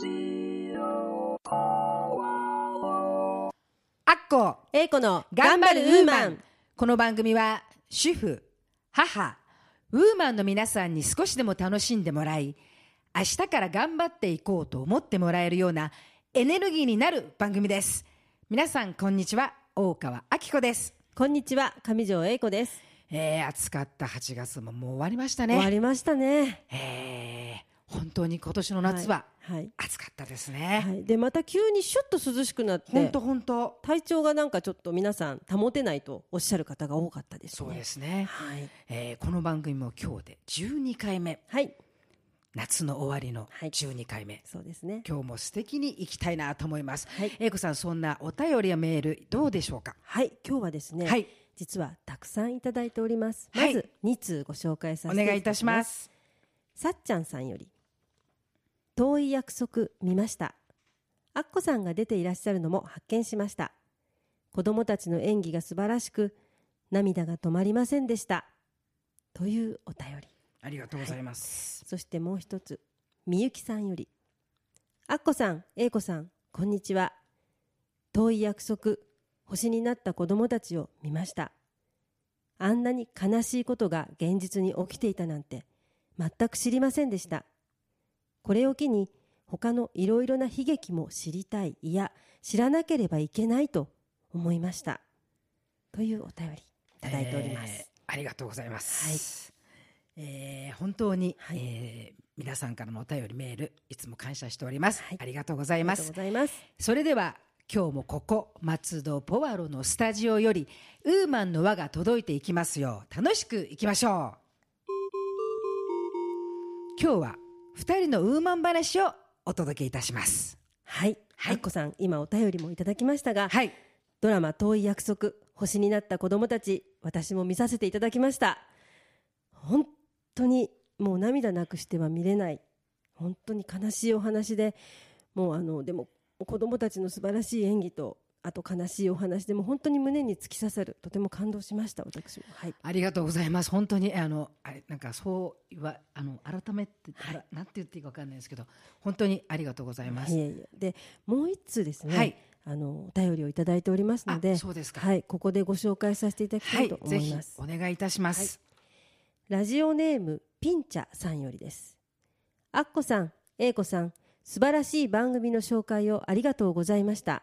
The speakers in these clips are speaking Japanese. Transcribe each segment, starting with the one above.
アッコ。英子の頑張るウーマン。この番組は主婦母ウーマンの皆さんに少しでも楽しんでもらい明日から頑張っていこうと思ってもらえるようなエネルギーになる番組です。皆さんこんにちは。大川明子です。こんにちは。上条英子です、えー、暑かった8月ももう終わりましたね。終わりましたね。えー、本当に今年の夏ははい、暑かったですね、はい、でまた急にシュッと涼しくなって本当本当。体調がなんかちょっと皆さん保てないとおっしゃる方が多かったですね。そうですね、はい、えーこの番組も今日で12回目。はい、夏の終わりのはい。12回目、そうですね。今日も素敵に行きたいなと思います。はい。英子さん、そんなお便りやメールどうでしょうか？はい。今日はですね、はい、実はたくさんいただいております。はい。まず2通ご紹介さおせて願いいたします。さっちゃんさんより遠い約束見ました。アッコさんが出ていらっしゃるのも発見しました。子供たちの演技が素晴らしく涙が止まりませんでした。というお便り。ありがとうございます。そしてもう一つみゆきさんより。アッコさん英子さんこんにちは。遠い約束星になった子供たちを見ました。あんなに悲しいことが現実に起きていたなんて全く知りませんでしたこれを機に他のいろいろな悲劇も知りたいいや知らなければいけないと思いました。というお便りいただいております、えーありがとうございます。えー本当に、はい。えー皆さんからのお便りメールいつも感謝しております、はい。ありがとうございます。それでは今日もここ松戸ポワロのスタジオよりウーマンの輪が届いていきますよう楽しくいきましょう。今日は二人のウーマン話をお届けいたします。はい、はい。アッコさん今お便りもいただきましたが、はい。ドラマ遠い約束星になった子供たち私も見させていただきました。本当にもう涙なくしては見れない。本当に悲しいお話でもうあのでも子供たちの素晴らしい演技とあと悲しいお話でも本当に胸に突き刺さるとても感動しました私もはいありがとうございます。本当にあのあれなんかそう言わあの改めて、あらなんて言っていいかわかんないですけど、本当にありがとうございます。いえいえでもう一通ですね、はいあのお便りをいただいておりますのであそうですかはい、ここでご紹介させていただきたはいいと、思います、お願いいたします。ラジオネームピンチャさんよりです。アッコさん、英子さん、素晴らしい番組の紹介をありがとうございました。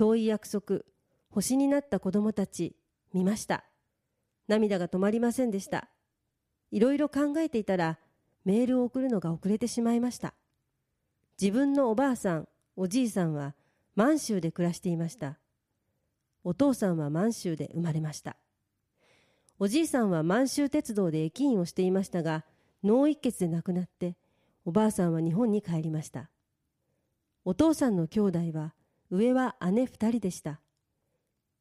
遠い約束、星になった子供たち、見ました。涙が止まりませんでした。いろいろ考えていたら、メールを送るのが遅れてしまいました。自分のおばあさん、おじいさんは満州で暮らしていました。お父さんは満州で生まれました。おじいさんは満州鉄道で駅員をしていましたが脳一血で亡くなっておばあさんは日本に帰りましたお父さんの兄弟は上は姉二人でした。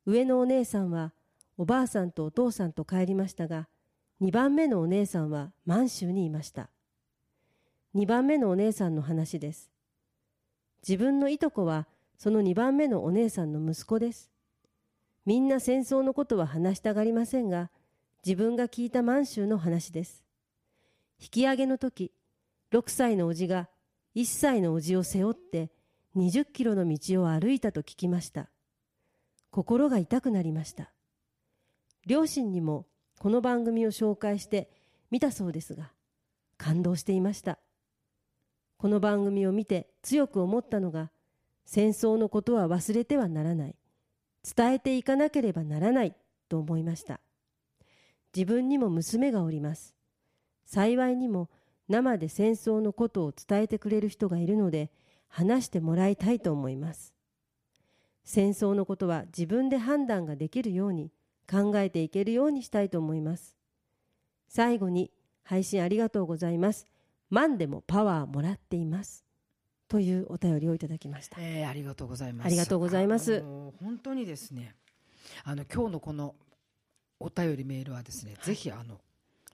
上のお姉さんはおばあさんとお父さんと帰りましたが2番目のお姉さんは満州にいました。2番目のお姉さんの話です。自分のいとこはその2番目のお姉さんの息子です。みんな戦争のことは話したがりませんが自分が聞いた満州の話です。引き上げの時6歳のおじが1歳のおじを背負って20キロの道を歩いたと聞きました。心が痛くなりました。両親にもこの番組を紹介して見たそうですが感動していました。この番組を見て強く思ったのが戦争のことは忘れてはならない。伝えていかなければならない。と思いました。自分にも娘がおります。幸いにも生で戦争のことを伝えてくれる人がいるので話してもらいたいと思います。戦争のことは自分で判断ができるように考えていけるようにしたいと思います。最後に配信ありがとうございます。万でもパワーもらっています。というお便りをいただきました。えーありがとうございます。ありがとうございます。本当にですね、あの今日のこのお便りメールはですね、ぜひあの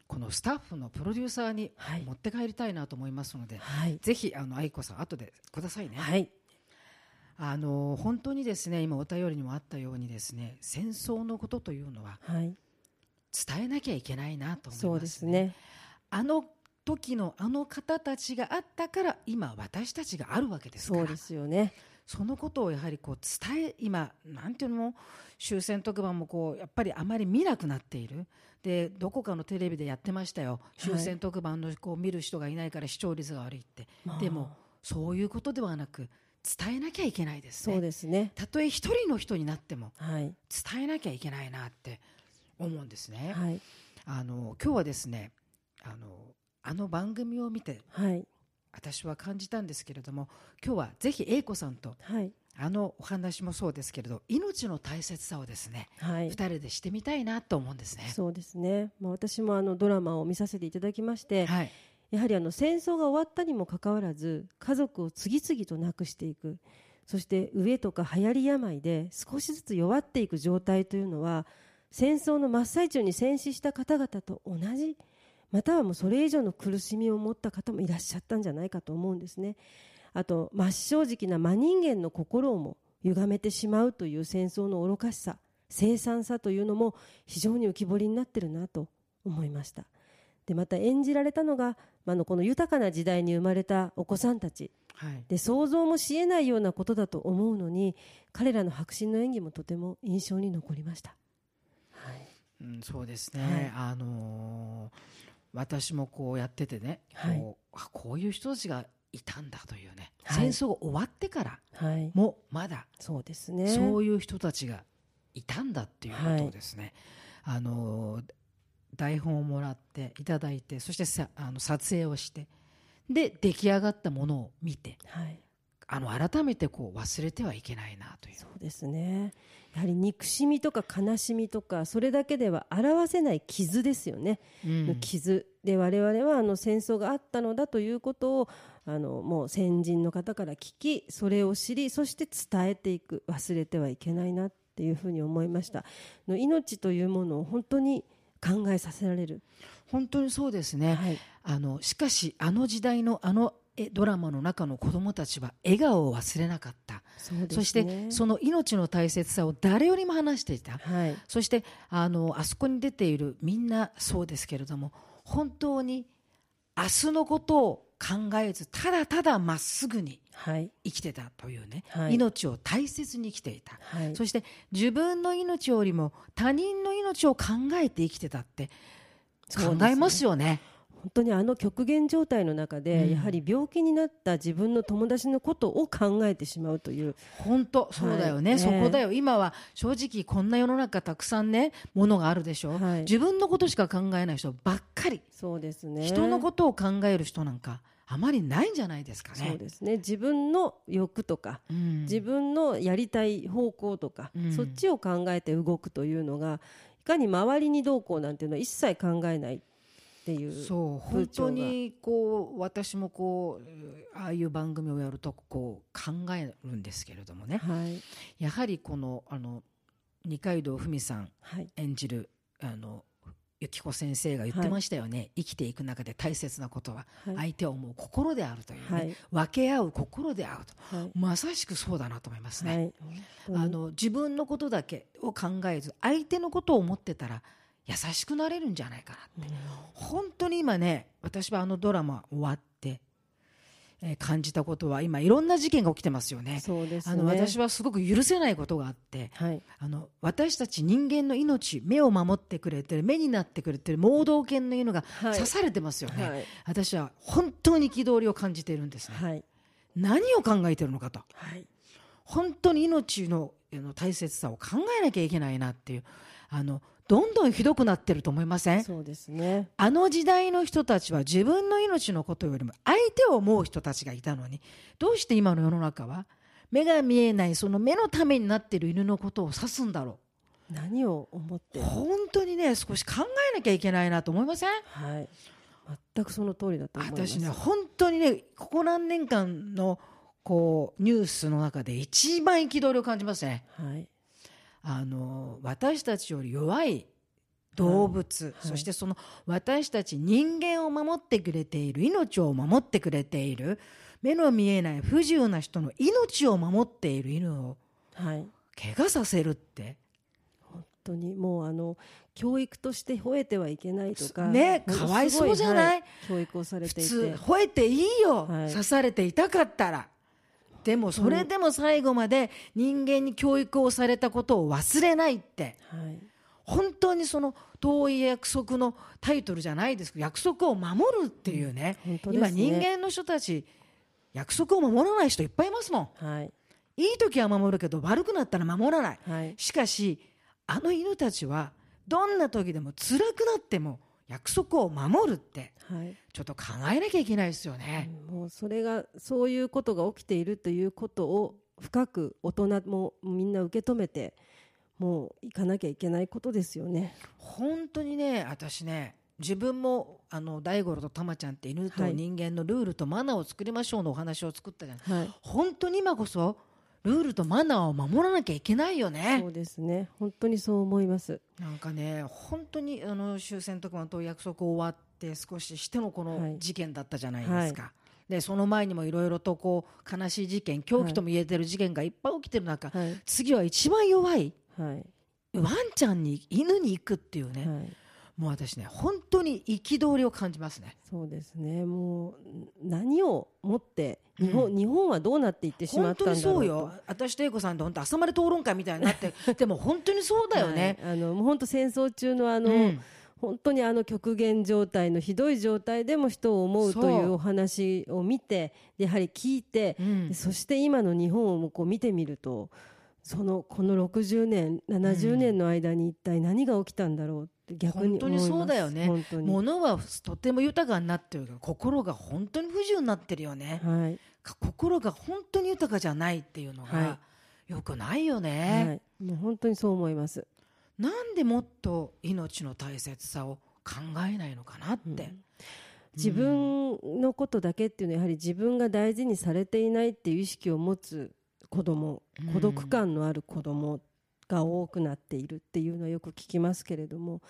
このスタッフのプロデューサーにはい。持って帰りたいなと思いますので、はい。ぜひあの愛子さん後でくださいね。はい。あの本当にですね今お便りにもあったようにですね戦争のことというのははい。伝えなきゃいけないなと思います、ね。そうですね。あの時のあの方たちがあったから今私たちがあるわけですから。そうですよねそのことをやはりこう伝え今なんていうのも終戦特番もこうやっぱりあまり見なくなっている。でどこかのテレビでやってましたよ。終戦特番のこう見る人がいないから視聴率が悪いって、まあ。でもそういうことではなく伝えなきゃいけないですね。そうですね。たとえ一人の人になってもはい。伝えなきゃいけないなって思うんですね、はい。あの今日はですねあのあの番組を見てはい私は感じたんですけれども今日はぜひ英子さんとはい。あのお話もそうですけれど命の大切さをですねはい。二人でしてみたいなと思うんですね。そうですね、まあ、私もあのドラマを見させていただきまして、はい、やはりあの戦争が終わったにもかかわらず家族を次々と亡くしていく。そして飢えとか流行り病で少しずつ弱っていく状態というのは戦争の真っ最中に戦死した方々と同じまたはもうそれ以上の苦しみを持った方もいらっしゃったんじゃないかと思うんですね。あと真っ正直な真人間の心をも歪めてしまうという戦争の愚かしさ凄惨さというのも非常に浮き彫りになってるなと思いました。でまた演じられたのが、まああのこの豊かな時代に生まれたお子さんたち。はい、で想像もしえないようなことだと思うのに彼らの迫真の演技もとても印象に残りました、はい。うん、そうですね。あのー私もこうやっててね、はい。こうあこういう人たちがいたんだというね、はい。戦争が終わってからはい、もまだそうですね。そういう人たちがいたんだっていうことをですね、あの台本をもらっていただいてそしてさあの撮影をしてで出来上がったものを見てはい。あの改めてこう忘れてはいけないなという。そうですねやはり憎しみとか悲しみとかそれだけでは表せない傷ですよね、うん。傷で我々はあの戦争があったのだということをあのもう先人の方から聞きそれを知りそして伝えていく。忘れてはいけないなっていうふうに思いました。の命というものを本当に考えさせられる、本当にそうですね、はい。あのしかしあの時代のあのえドラマの中の子供たちは笑顔を忘れなかった。そね。そしてその命の大切さを誰よりも話していた。はい。そしてあのあそこに出ているみんなそうですけれども本当に明日のことを考えずただただまっすぐにはい。生きてたというね、はい。命を大切に生きていた、はい。そして自分の命よりも他人の命を考えて生きてたって考えますよね。本当にあの極限状態の中で、うん。やはり病気になった自分の友達のことを考えてしまうという。本当そうだよね、はいそこだよ。今は正直こんな世の中たくさんねものがあるでしょ、はい。自分のことしか考えない人ばっかり、そうですね。人のことを考える人なんかあまりないんじゃないですかね。そうですね。自分の欲とか、うん。自分のやりたい方向とか、うん。そっちを考えて動くというのがいかに周りにどうこうなんていうのは一切考えない。っていうそう本当にこう私もこうああいう番組をやるとこう考えるんですけれどもね。はい。やはりこのあの二階堂ふみさんはい。演じるあの幸子先生が言ってましたよね、生きていく中で大切なことははい。相手を思う心であるというね、はい。分け合う心であると。はい。まさしくそうだなと思いますね、あの自分のことだけを考えず相手のことを思ってたら優しくなれるんじゃないかなって、本当に今ね私はあのドラマ終わって、えー感じたことは今いろんな事件が起きてますよね。そうですね。あの私はすごく許せないことがあってはい。あの私たち人間の命目を守ってくれてる目になってくれてる盲導犬の犬がはい。刺されてますよね、はい。私は本当に憤りを感じているんですね、はい。何を考えてるのかと。はい。本当に命のあの大切さを考えなきゃいけないなっていうあのどんどんひどくなってると思いません？そうですね。あの時代の人たちは自分の命のことよりも相手を思う人たちがいたのにどうして今の世の中は？目が見えないその目のためになっている犬のことを指すんだろ何を思って？う本当にね少し考えなきゃいけないなと思いません？はい。全くその通りだと思います。私ね本当にねここ何年間のこうニュースの中で一番憤りを感じますね。はいあの私たちより弱い動物、はい。そしてその私たち人間を守ってくれている命を守ってくれている目の見えない不自由な人の命を守っている犬をはい。怪我させるって。本当にもうあの教育として吠えてはいけないとかねもかわいそうじゃない？は教育をされていて。普通吠えていいよ、はい。刺されて痛かったらでもそれでも最後まで人間に教育をされたことを忘れないって。はい。本当にその遠い約束のタイトルじゃないですけど約束を守るっていうね,、本当ですね。今人間の人たち約束を守らない人いっぱいいますもん。はい。いい時は守るけど悪くなったら守らない。はい。しかしあの犬たちはどんな時でも辛くなっても約束を守るってはいちょっと考えなきゃいけないですよね。もうそれがそういうことが起きているということを深く大人もみんな受け止めてもう行かなきゃいけないことですよね。本当にね私ね自分もあの大五郎と玉ちゃんって犬とはい人間のルールとマナーを作りましょうのお話を作ったじゃない、はい、本当に今こそルールとマナーを守らなきゃいけないよね。そうですね。本当にそう思います。なんかね本当にあの終戦特番と約束終わって少ししてのこのはい。事件だったじゃないですか、でその前にもいろいろとこう悲しい事件狂気とも言えてる事件がいっぱい起きてる中、はい。次は一番弱いはい。ワンちゃんに犬に行くっていうね、はい。もう私ね本当に憤りを感じますね。そうですね。もう何をもって日本、うん。日本はどうなっていってしまったんだろうと。そうよ。私と英子さんと本当朝まで討論会みたいになって でも本当にそうだよね、はい。あのもう本当戦争中のあの、うん。本当にあの極限状態のひどい状態でも人を思うといそううお話を見てやはり聞いて、うん。でそして今の日本をこう見てみるとそのこの60年70年の間に一体何が起きたんだろう逆に本当にそうだよね。物はとても豊かになってるけど心が本当に不自由になってるよね、はい、か心が本当に豊かじゃないっていうのが、はよくないよはね、い、もう本当にそう思います。なんでもっと命の大切さを考えないのかなって、うん。自分のことだけっていうのはやはり自分が大事にされていないっていう意識を持つ子供うん。孤独感のある子供が多くなっているっていうのはよく聞きますけれども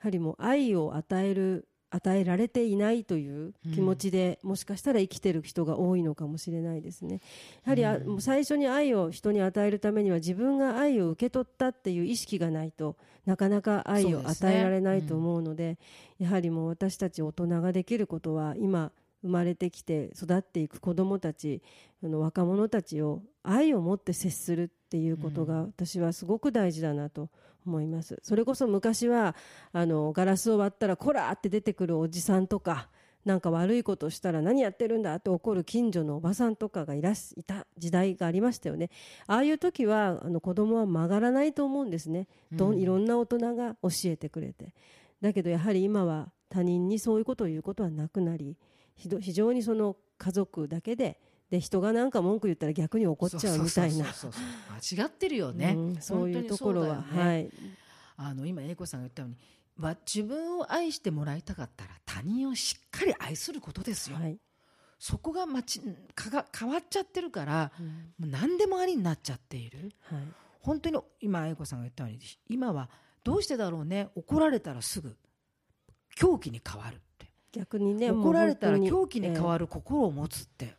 やはりもう愛を与える与えられていないという気持ちで、もしかしたら生きてる人が多いのかもしれないですね。やはりあ、うん。最初に愛を人に与えるためには自分が愛を受け取ったっていう意識がないとなかなか愛を与えられないと思うのでやはりもう私たち大人ができることは今生まれてきて育っていく子どもたちあの若者たちを愛を持って接するっていうことが私はすごく大事だなと思います。それこそ昔はあのガラスを割ったらこらー！って出てくるおじさんとかなんか悪いことをしたら何やってるんだ？って怒る近所のおばさんとかがいらしいた時代がありましたよね。ああいう時はあの子供は曲がらないと思うんですね。どん。うんいろんな大人が教えてくれて。だけどやはり今は他人にそういうことを言うことはなくなり非常にその家族だけでで人がなんか文句言ったら逆に怒っちゃうみたいな。間違ってるよね、うんそういうところは、ね。はい。あの今英子さんが言ったようにわ自分を愛してもらいたかったら他人をしっかり愛することですよ、はい。そこがまちかが変わっちゃってるからうん。もう何でもありになっちゃっている。はい。本当に今英子さんが言ったように今はどうしてだろうね。怒られたらすぐ狂気に変わる逆にね怒られたら狂気に変わる心を持つって、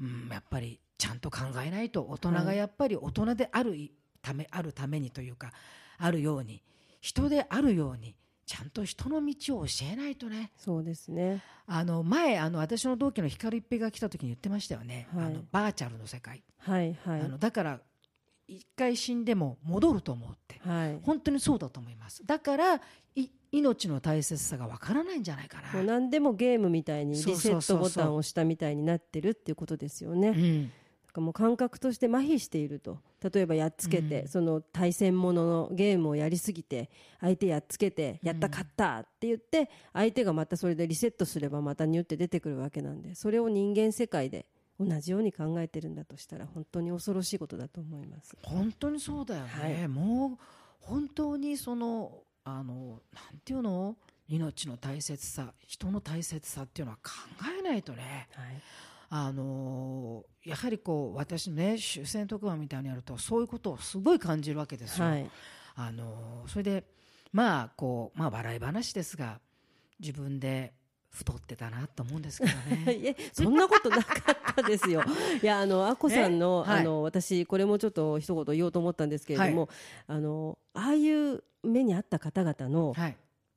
うん、やっぱりちゃんと考えないと大人がやっぱり大人であるいためあるためにというかあるように人であるようにちゃんと人の道を教えないとね。そうですね。あの前あの私の同期の光一平が来た時に言ってましたよね、はい。あのバーチャルの世界、はいはい。あのだから一回死んでも戻ると思うって。はい。本当にそうだと思います。だからい命の大切さがわからないんじゃないかな。もう何でもゲームみたいにリセットボタンを押したみたいになってるっていうことですよね。うん。かもう感覚として麻痺していると。例えばやっつけて、うん。その対戦もののゲームをやりすぎて相手やっつけてやったうん勝ったって言って相手がまたそれでリセットすればまたニュって出てくるわけなんでそれを人間世界で同じように考えてるんだとしたら本当に恐ろしいことだと思います。本当にそうだよね、はい。もう本当にそのあのなんていうの？命の大切さ人の大切さっていうのは考えないとね。はい。あのやはりこう私ね終戦特番みたいにやるとそういうことをすごい感じるわけですよ。はい。あのそれでまあこうまあ笑い話ですが自分で太ってたなと思うんですけどね。そんなことなかったですよ。いやあのアッコさんの、あの私これもちょっと一言言おうと思ったんですけれども、あのああいう目にあった方々のはい。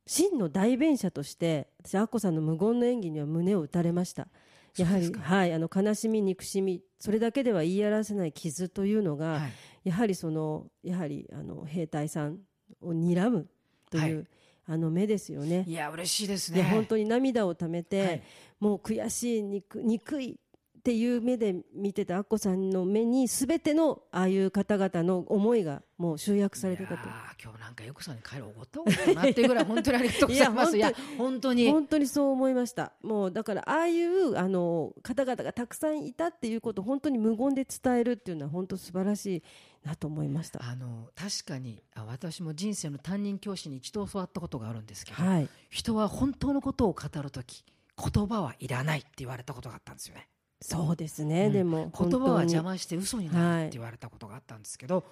真の代弁者として私アッコさんの無言の演技には胸を打たれました。やはりはいあの悲しみ憎しみそれだけでは言い表せない傷というのが、はいやはりそのやはりあの兵隊さんを睨むという、はいあの目ですよね。いや嬉しいですでね本当に涙をためて、はい。もう悔しい憎憎いっていう目で見てたアッコさんの目に全てのああいう方々の思いがもう集約されてたと。いやー今日なんかよくさんに帰るおごった方がいいかなってぐらい本当にありがとうございますいや本当に。本当にそう思いました。もうだからああいうあの方々がたくさんいたっていうことを本当に無言で伝えるっていうのは本当素晴らしいなと思いました。あの確かにあ私も人生の担任教師に一度教わったことがあるんですけど、はい。人は本当のことを語るとき言葉はいらないって言われたことがあったんですよね。そうですね、うん。でも言葉は邪魔魔して嘘になるって言われたことがあったんですけど、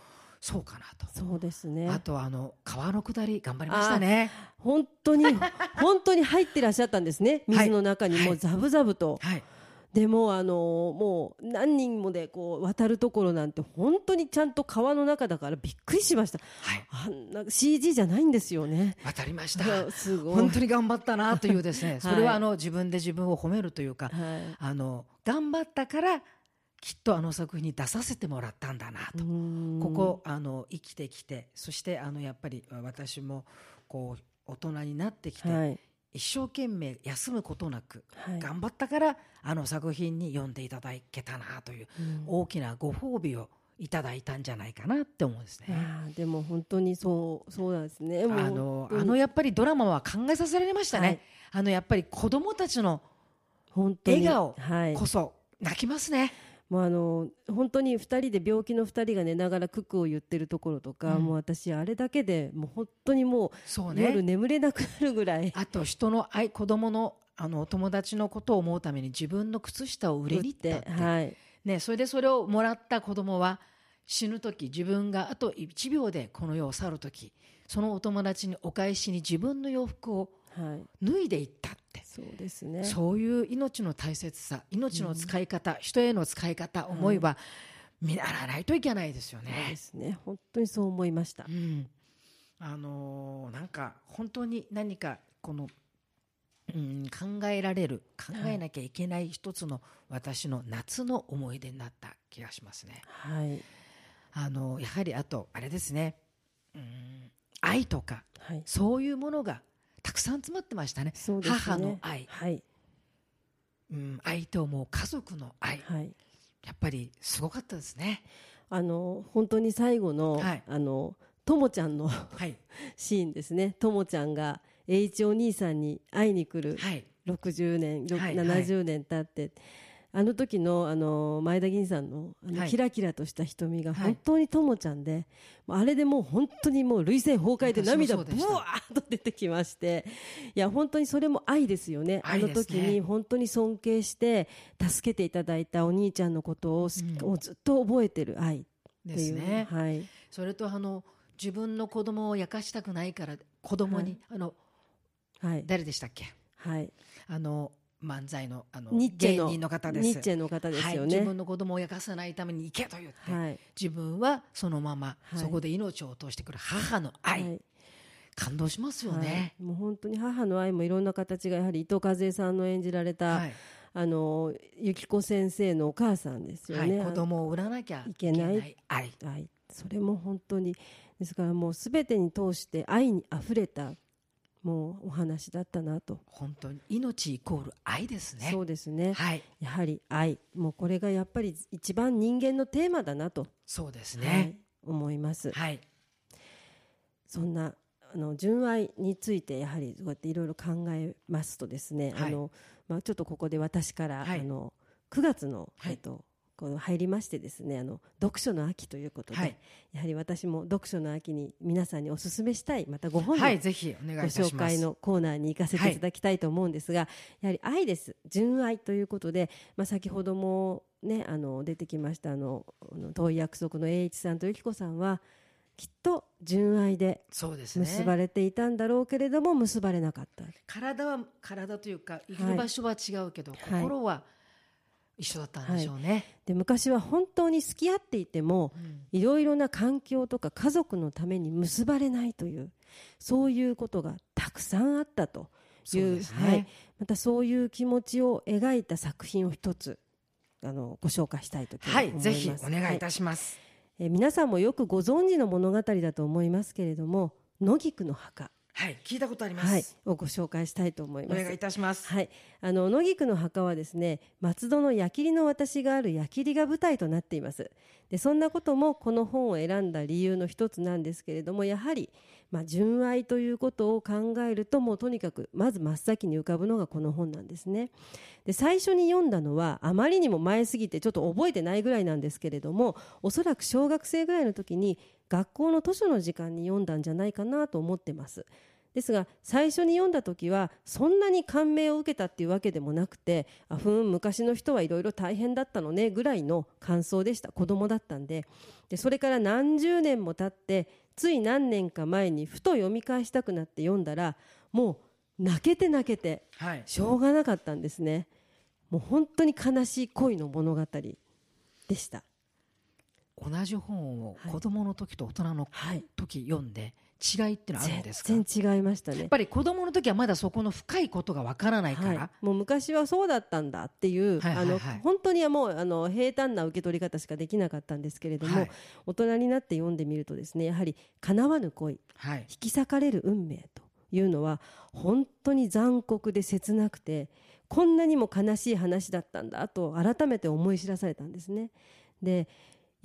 そうかなと。そうですね。あとあの川の下り頑張りましたね。本当に本当に入ってらっしゃったんですね。水の中にもうザブザブと、はいでもあのもう何人もでこう渡るところなんて本当にちゃんと川の中だからびっくりしました。はい。あんな CG じゃないんですよね。渡りましいた。や すごい。本当に頑張ったなというですね、はい。それはあの自分で自分を褒めるというか、はい。あの頑張ったからきっとあの作品に出させてもらったんだなと、ここあの生きてきてそしてあのやっぱり私もこう大人になってきて、はい一生懸命休むことなくはい。頑張ったからあの作品に読んでいただけたなといううん。大きなご褒美をいただいたんじゃないかなって思うんですね。でも本当にそうそうなんですね。あの本当にあのやっぱりドラマは考えさせられましたね、はい。あのやっぱり子供たちの本当に。笑顔はい。こそ泣きますね、もうあの本当に2人で病気の2人が寝ながらククを言ってるところとか、うん。もう私あれだけでもう本当にもそうう夜ね眠れなくなるぐらい。あと人の愛子供のあのお友達のことを思うために自分の靴下を売りに行って、はい。ね、それでそれをもらった子供は死ぬ時自分があと1秒でこの世を去る時そのお友達にお返しに自分の洋服をはい脱いでいったって。そうですね。そういう命の大切さ命の使い方、人への使い方思いは見習わないといけないですよそうねで。すね。本当にそう思いました。うん。あのーなんか本当に何かこの、うん、考えられる考えなきゃいけない一つの私の夏の思い出になった気がしますね。はい。あのやはりあとあれですね、うん、愛とかはい。そういうものがたくさん詰まってましたね。そうですね。母の愛、はい。うん、相手を思う家族の愛。はい。やっぱりすごかったですね。あの本当に最後の、はい。あのともちゃんのはい、シーンですね。ともちゃんが栄一お兄さんに会いに来るはい、60年、ろはい70年経って、あの時のあの前田銀さんのあの、はい。キラキラとした瞳がはい。本当にともちゃんで、もうあれでもう本当にもう涙腺崩壊で涙ブ私もそうでした。ワーッと出てきましていや本当にそれも愛ですよね。ね。あの時に本当に尊敬して助けていただいたお兄ちゃんのことをす、うん。もうずっと覚えてる愛ってですいうね。はい。それとあの自分の子供を焼かしたくないから子供に、あのはい。誰でしたっけ？はい。あの漫才のあの芸人の方です。ニッチェの方ですはい、よね自分の子供を焼かさないために行けと言って、はい。自分はそのまま、はい。そこで命を落としてくる母の愛、はい。感動しますよはね。い、もう本当に母の愛もいろんな形がやはり伊藤和恵さんの演じられた、はい。あの由紀子先生のお母さんですよはい。ね。子供を売らなきゃいけない。愛。それも本当にですからもうすべてに通して愛にあふれたもうお話だったなと、本当に。命イコール愛ですね。そうですね、はい、やはり愛。もうこれがやっぱり一番人間のテーマだなと、そうですはいね。思います。はい、そんなあの純愛についてやはりそうやっていろいろ考えますとですね、はい。あのまあ、ちょっとここで私から、はい。あの9月の、はい。えっとこの入りましてですねあの読書の秋ということで、はい。やはり私も読書の秋に皆さんにお勧めしたいまたご本のはい、ぜひお願いいご。紹介のコーナーに行かせていただきたいと思うんですが、やはり愛です。純愛ということで、まあ、先ほども、ね、あの出てきましたあの遠い約束の栄一さんと由紀子さんはきっと純愛で結ばれていたんだろうけれども結ばれなかった、体は体というかいる場所は違うけど、はい。心は一緒だったんでしょうね、で昔は本当に付き合っていてもうん。いろいろな環境とか家族のために結ばれないというそういうことがたくさんあったというね、はい、またそういう気持ちを描いた作品を一つあのご紹介したいと思います。はい、ぜひお願いいはたします。えー皆さんもよくご存知の物語だと思いますけれども野菊の墓、はい、聞いたことあります。はい、をご紹介したいと思います。お願いいたします。はい、あの野菊の墓はですね松戸の矢切の私がある矢切が舞台となっていますでそんなこともこの本を選んだ理由の一つなんですけれどもやはり、まあ、純愛ということを考えるともうとにかくまず真っ先に浮かぶのがこの本なんですね。で最初に読んだのはあまりにも前すぎてちょっと覚えてないぐらいなんですけれどもおそらく小学生ぐらいの時に学校の図書の時間に読んだんじゃないかなと思ってます。ですが最初に読んだ時はそんなに感銘を受けたっていうわけでもなくてあふん昔の人はいろいろ大変だったのねぐらいの感想でした。子供だったんで。でそれから何十年も経ってつい何年か前にふと読み返したくなって読んだらもう泣けて泣けてはい、しょうがなかったんですね。もう本当に悲しい恋の物語でした。同じ本をはい子供の時と大人のはい。時読んで違いってのはあるんですか？全や然違いましたね。っぱり子供の時はまだそこの深いことがわからないから、はい、もう昔はそうだったんだっていう、はいはいはい。あの本当にはもうあの平坦な受け取り方しかできなかったんですけれども、はい。大人になって読んでみるとですねやはり叶わぬ恋はい、引き裂かれる運命というのは本当に残酷で切なくてこんなにも悲しい話だったんだと改めて思い知らされたんですね。で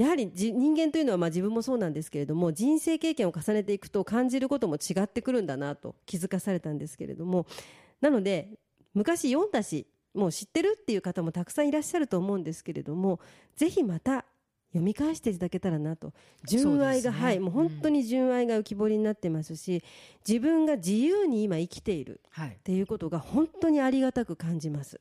やはりじ人間というのはまあ自分もそうなんですけれども人生経験を重ねていくと感じることも違ってくるんだなと気づかされたんですけれども。なので昔読んだしもう知ってるっていう方もたくさんいらっしゃると思うんですけれどもぜひまた読み返していただけたらなと。純愛が、ね。はいもう本当に純愛が浮き彫りになってますし、自分が自由に今生きているはい。っ、ていうことが本当にありがたく感じます。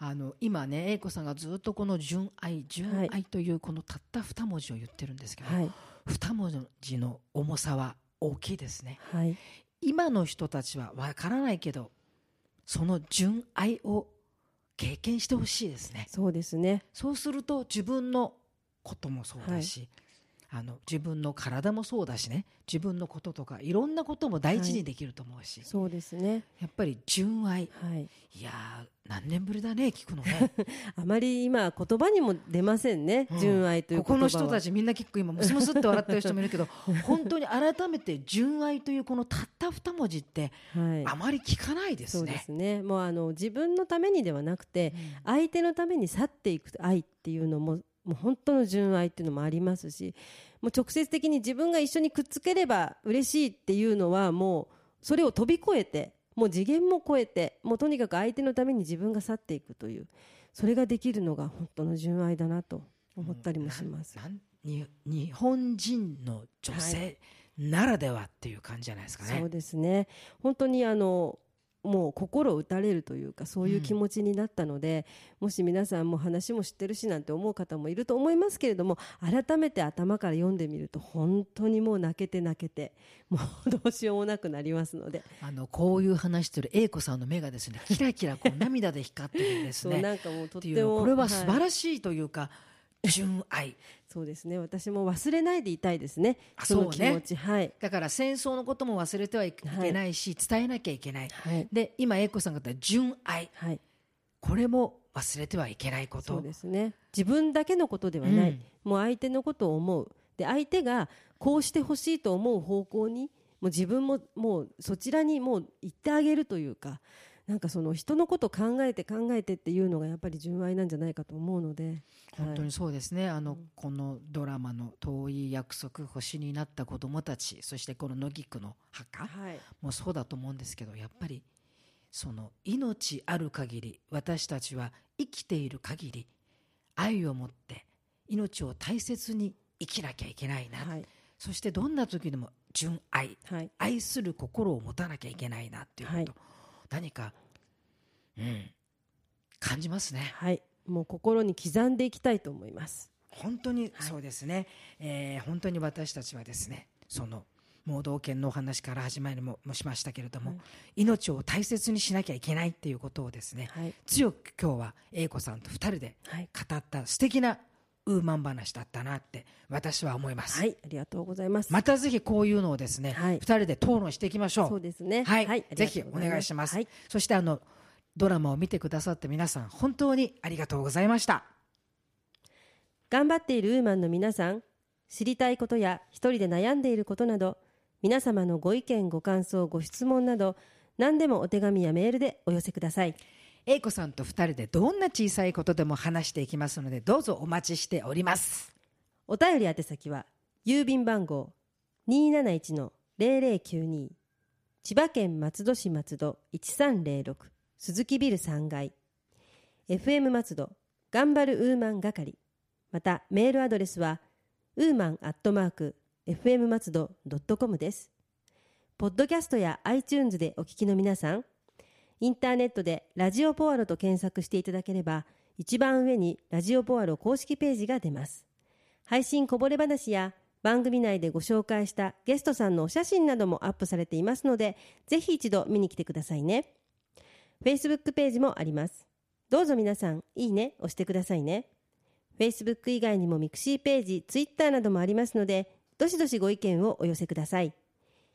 あの今ね英子さんがずっとこの純愛純愛というこのたった二文字を言ってるんですけど、はい、二文字の重さは大きいですね。はい、今の人たちはわからないけどその純愛を経験してほしいですね。そうですね。そうすると自分のこともそうだし、あの自分の体もそうだしね自分のこととかいろんなことも大事にできると思うし、そうですね。やっぱり純愛はい。いやー何年ぶりだね聞くのね あまり今言葉にも出ませんね。うん純愛という言葉は。ここの人たちみんな結構今ムスムスって笑ってる人もいるけど 本当に改めて純愛というこのたった二文字ってはい。あまり聞かないですそうでね。すね。もうあの自分のためにではなくて、相手のために去っていく愛っていうのももう本当の純愛っていうのもありますしもう直接的に自分が一緒にくっつければ嬉しいっていうのはもうそれを飛び越えてもう次元も超えてもうとにかく相手のために自分が去っていくというそれができるのが本当の純愛だなと思ったりもします。なん日本人の女性ならではっていう感じじゃないですかね。そうですね本当にあのもう心打たれるというかそういう気持ちになったので、もし皆さんも話も知ってるしなんて思う方もいると思いますけれども改めて頭から読んでみると本当にもう泣けて泣けてもうどうしようもなくなりますので、あのこういう話してる英子さんの目がですねキラキラこう涙で光ってるんですね。そうなんかもうとってもこれは素晴いらしいというか、純愛。そうですね。私も忘れないでいたいですね。あその気持ち、はい。だから戦争のことも忘れてはいけないし、伝えなきゃいけない。はい。で今英子さんが言った純愛。はい。これも忘れてはいけないこと。そうですね。自分だけのことではない、うん。もう相手のことを思う。で相手がこうしてほしいと思う方向にもう自分ももうそちらにもう行ってあげるというかなんかその人のことを考えて考えてっていうのがやっぱり純愛なんじゃないかと思うので。本当にはい。そうですね、あのこのドラマの「遠い約束星になった子供たち」そしてこの野菊の墓はい。もそうだと思うんですけどやっぱりその命ある限り私たちは生きている限り愛を持って命を大切に生きなきゃいけないな、はい。そしてどんな時でも純愛はい。愛する心を持たなきゃいけないなっていうこと、はい何か、うん、感じますね。はい。もう心に刻んでいきたいと思います。本当にそうですね、えー本当に私たちはですねその盲導犬のお話から始まりももしましたけれども、命を大切にしなきゃいけないっていうことをですね、はい。強く今日は英子さんと2人ではい。語った素敵なウーマン話だったなって私は思います、はい、ありがとうございます。またぜひこういうのをですね、はい。2人で討論していきましょう。そうですね。はい、ぜひお願いします、はい、そしてあのドラマを見てくださった皆さん本当にありがとうございました。頑張っているウーマンの皆さん、知りたいことや一人で悩んでいることなど、皆様のご意見、ご感想、ご質問など、何でもお手紙やメールでお寄せください。英子さんと2人でどんな小さいことでも話していきますのでどうぞお待ちしておりますお便り宛先は、郵便番号271-0092、千葉県松戸市松戸1306、鈴木ビル3階、FM 松戸、頑張るウーマン係、またメールアドレスは、ウーマンアットマーク、FM 松戸 .com です。ポッドキャストや iTunes でお聞きの皆さん、インターネットでラジオポアロと検索していただければ、一番上にラジオポアロ公式ページが出ます。配信こぼれ話や番組内でご紹介したゲストさんのお写真などもアップされていますので、ぜひ一度見に来てくださいね。Facebook ページもあります。どうぞ皆さん、いいね、押してくださいね。Facebook 以外にもミクシーページ、Twitter などもありますので、どしどしご意見をお寄せください。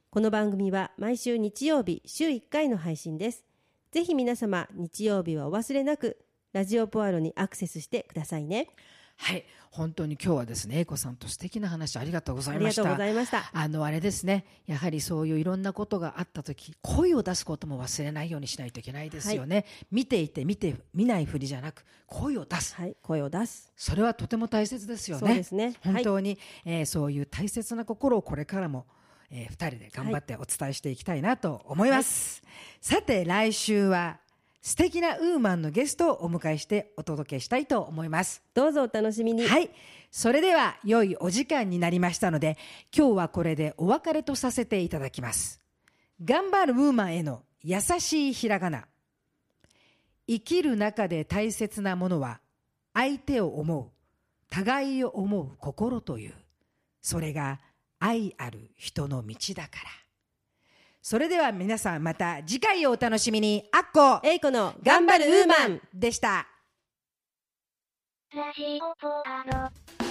この番組は毎週日曜日、週1回の配信です。ぜひ皆様、日曜日はお忘れなく、ラジオポアロにアクセスしてくださいね。はい本当に今日はですね英子さんと素敵な話ありがとうございましたありがとうございました。あのあれですねやはりそういういろんなことがあった時声を出すことも忘れないようにしないといけないですよね、見ていて見て見ないふりじゃなく声を出すはい、声を出す。それはとても大切ですよねそうですね。はい。本当に、えーそういう大切な心をこれからも、え2人で頑張ってお伝えしていきたいなと思います、さて来週は素敵なウーマンのゲストをお迎えしてお届けしたいと思います。どうぞお楽しみに。はい。それでは良いお時間になりましたので今日はこれでお別れとさせていただきます。頑張るウーマンへの優しいひらがな。生きる中で大切なものは相手を思う互いを思う心という。それが愛ある人の道だから。それでは皆さんまた次回をお楽しみに。あっこえいこの頑張るウーマン。でした。ラジオポアロ。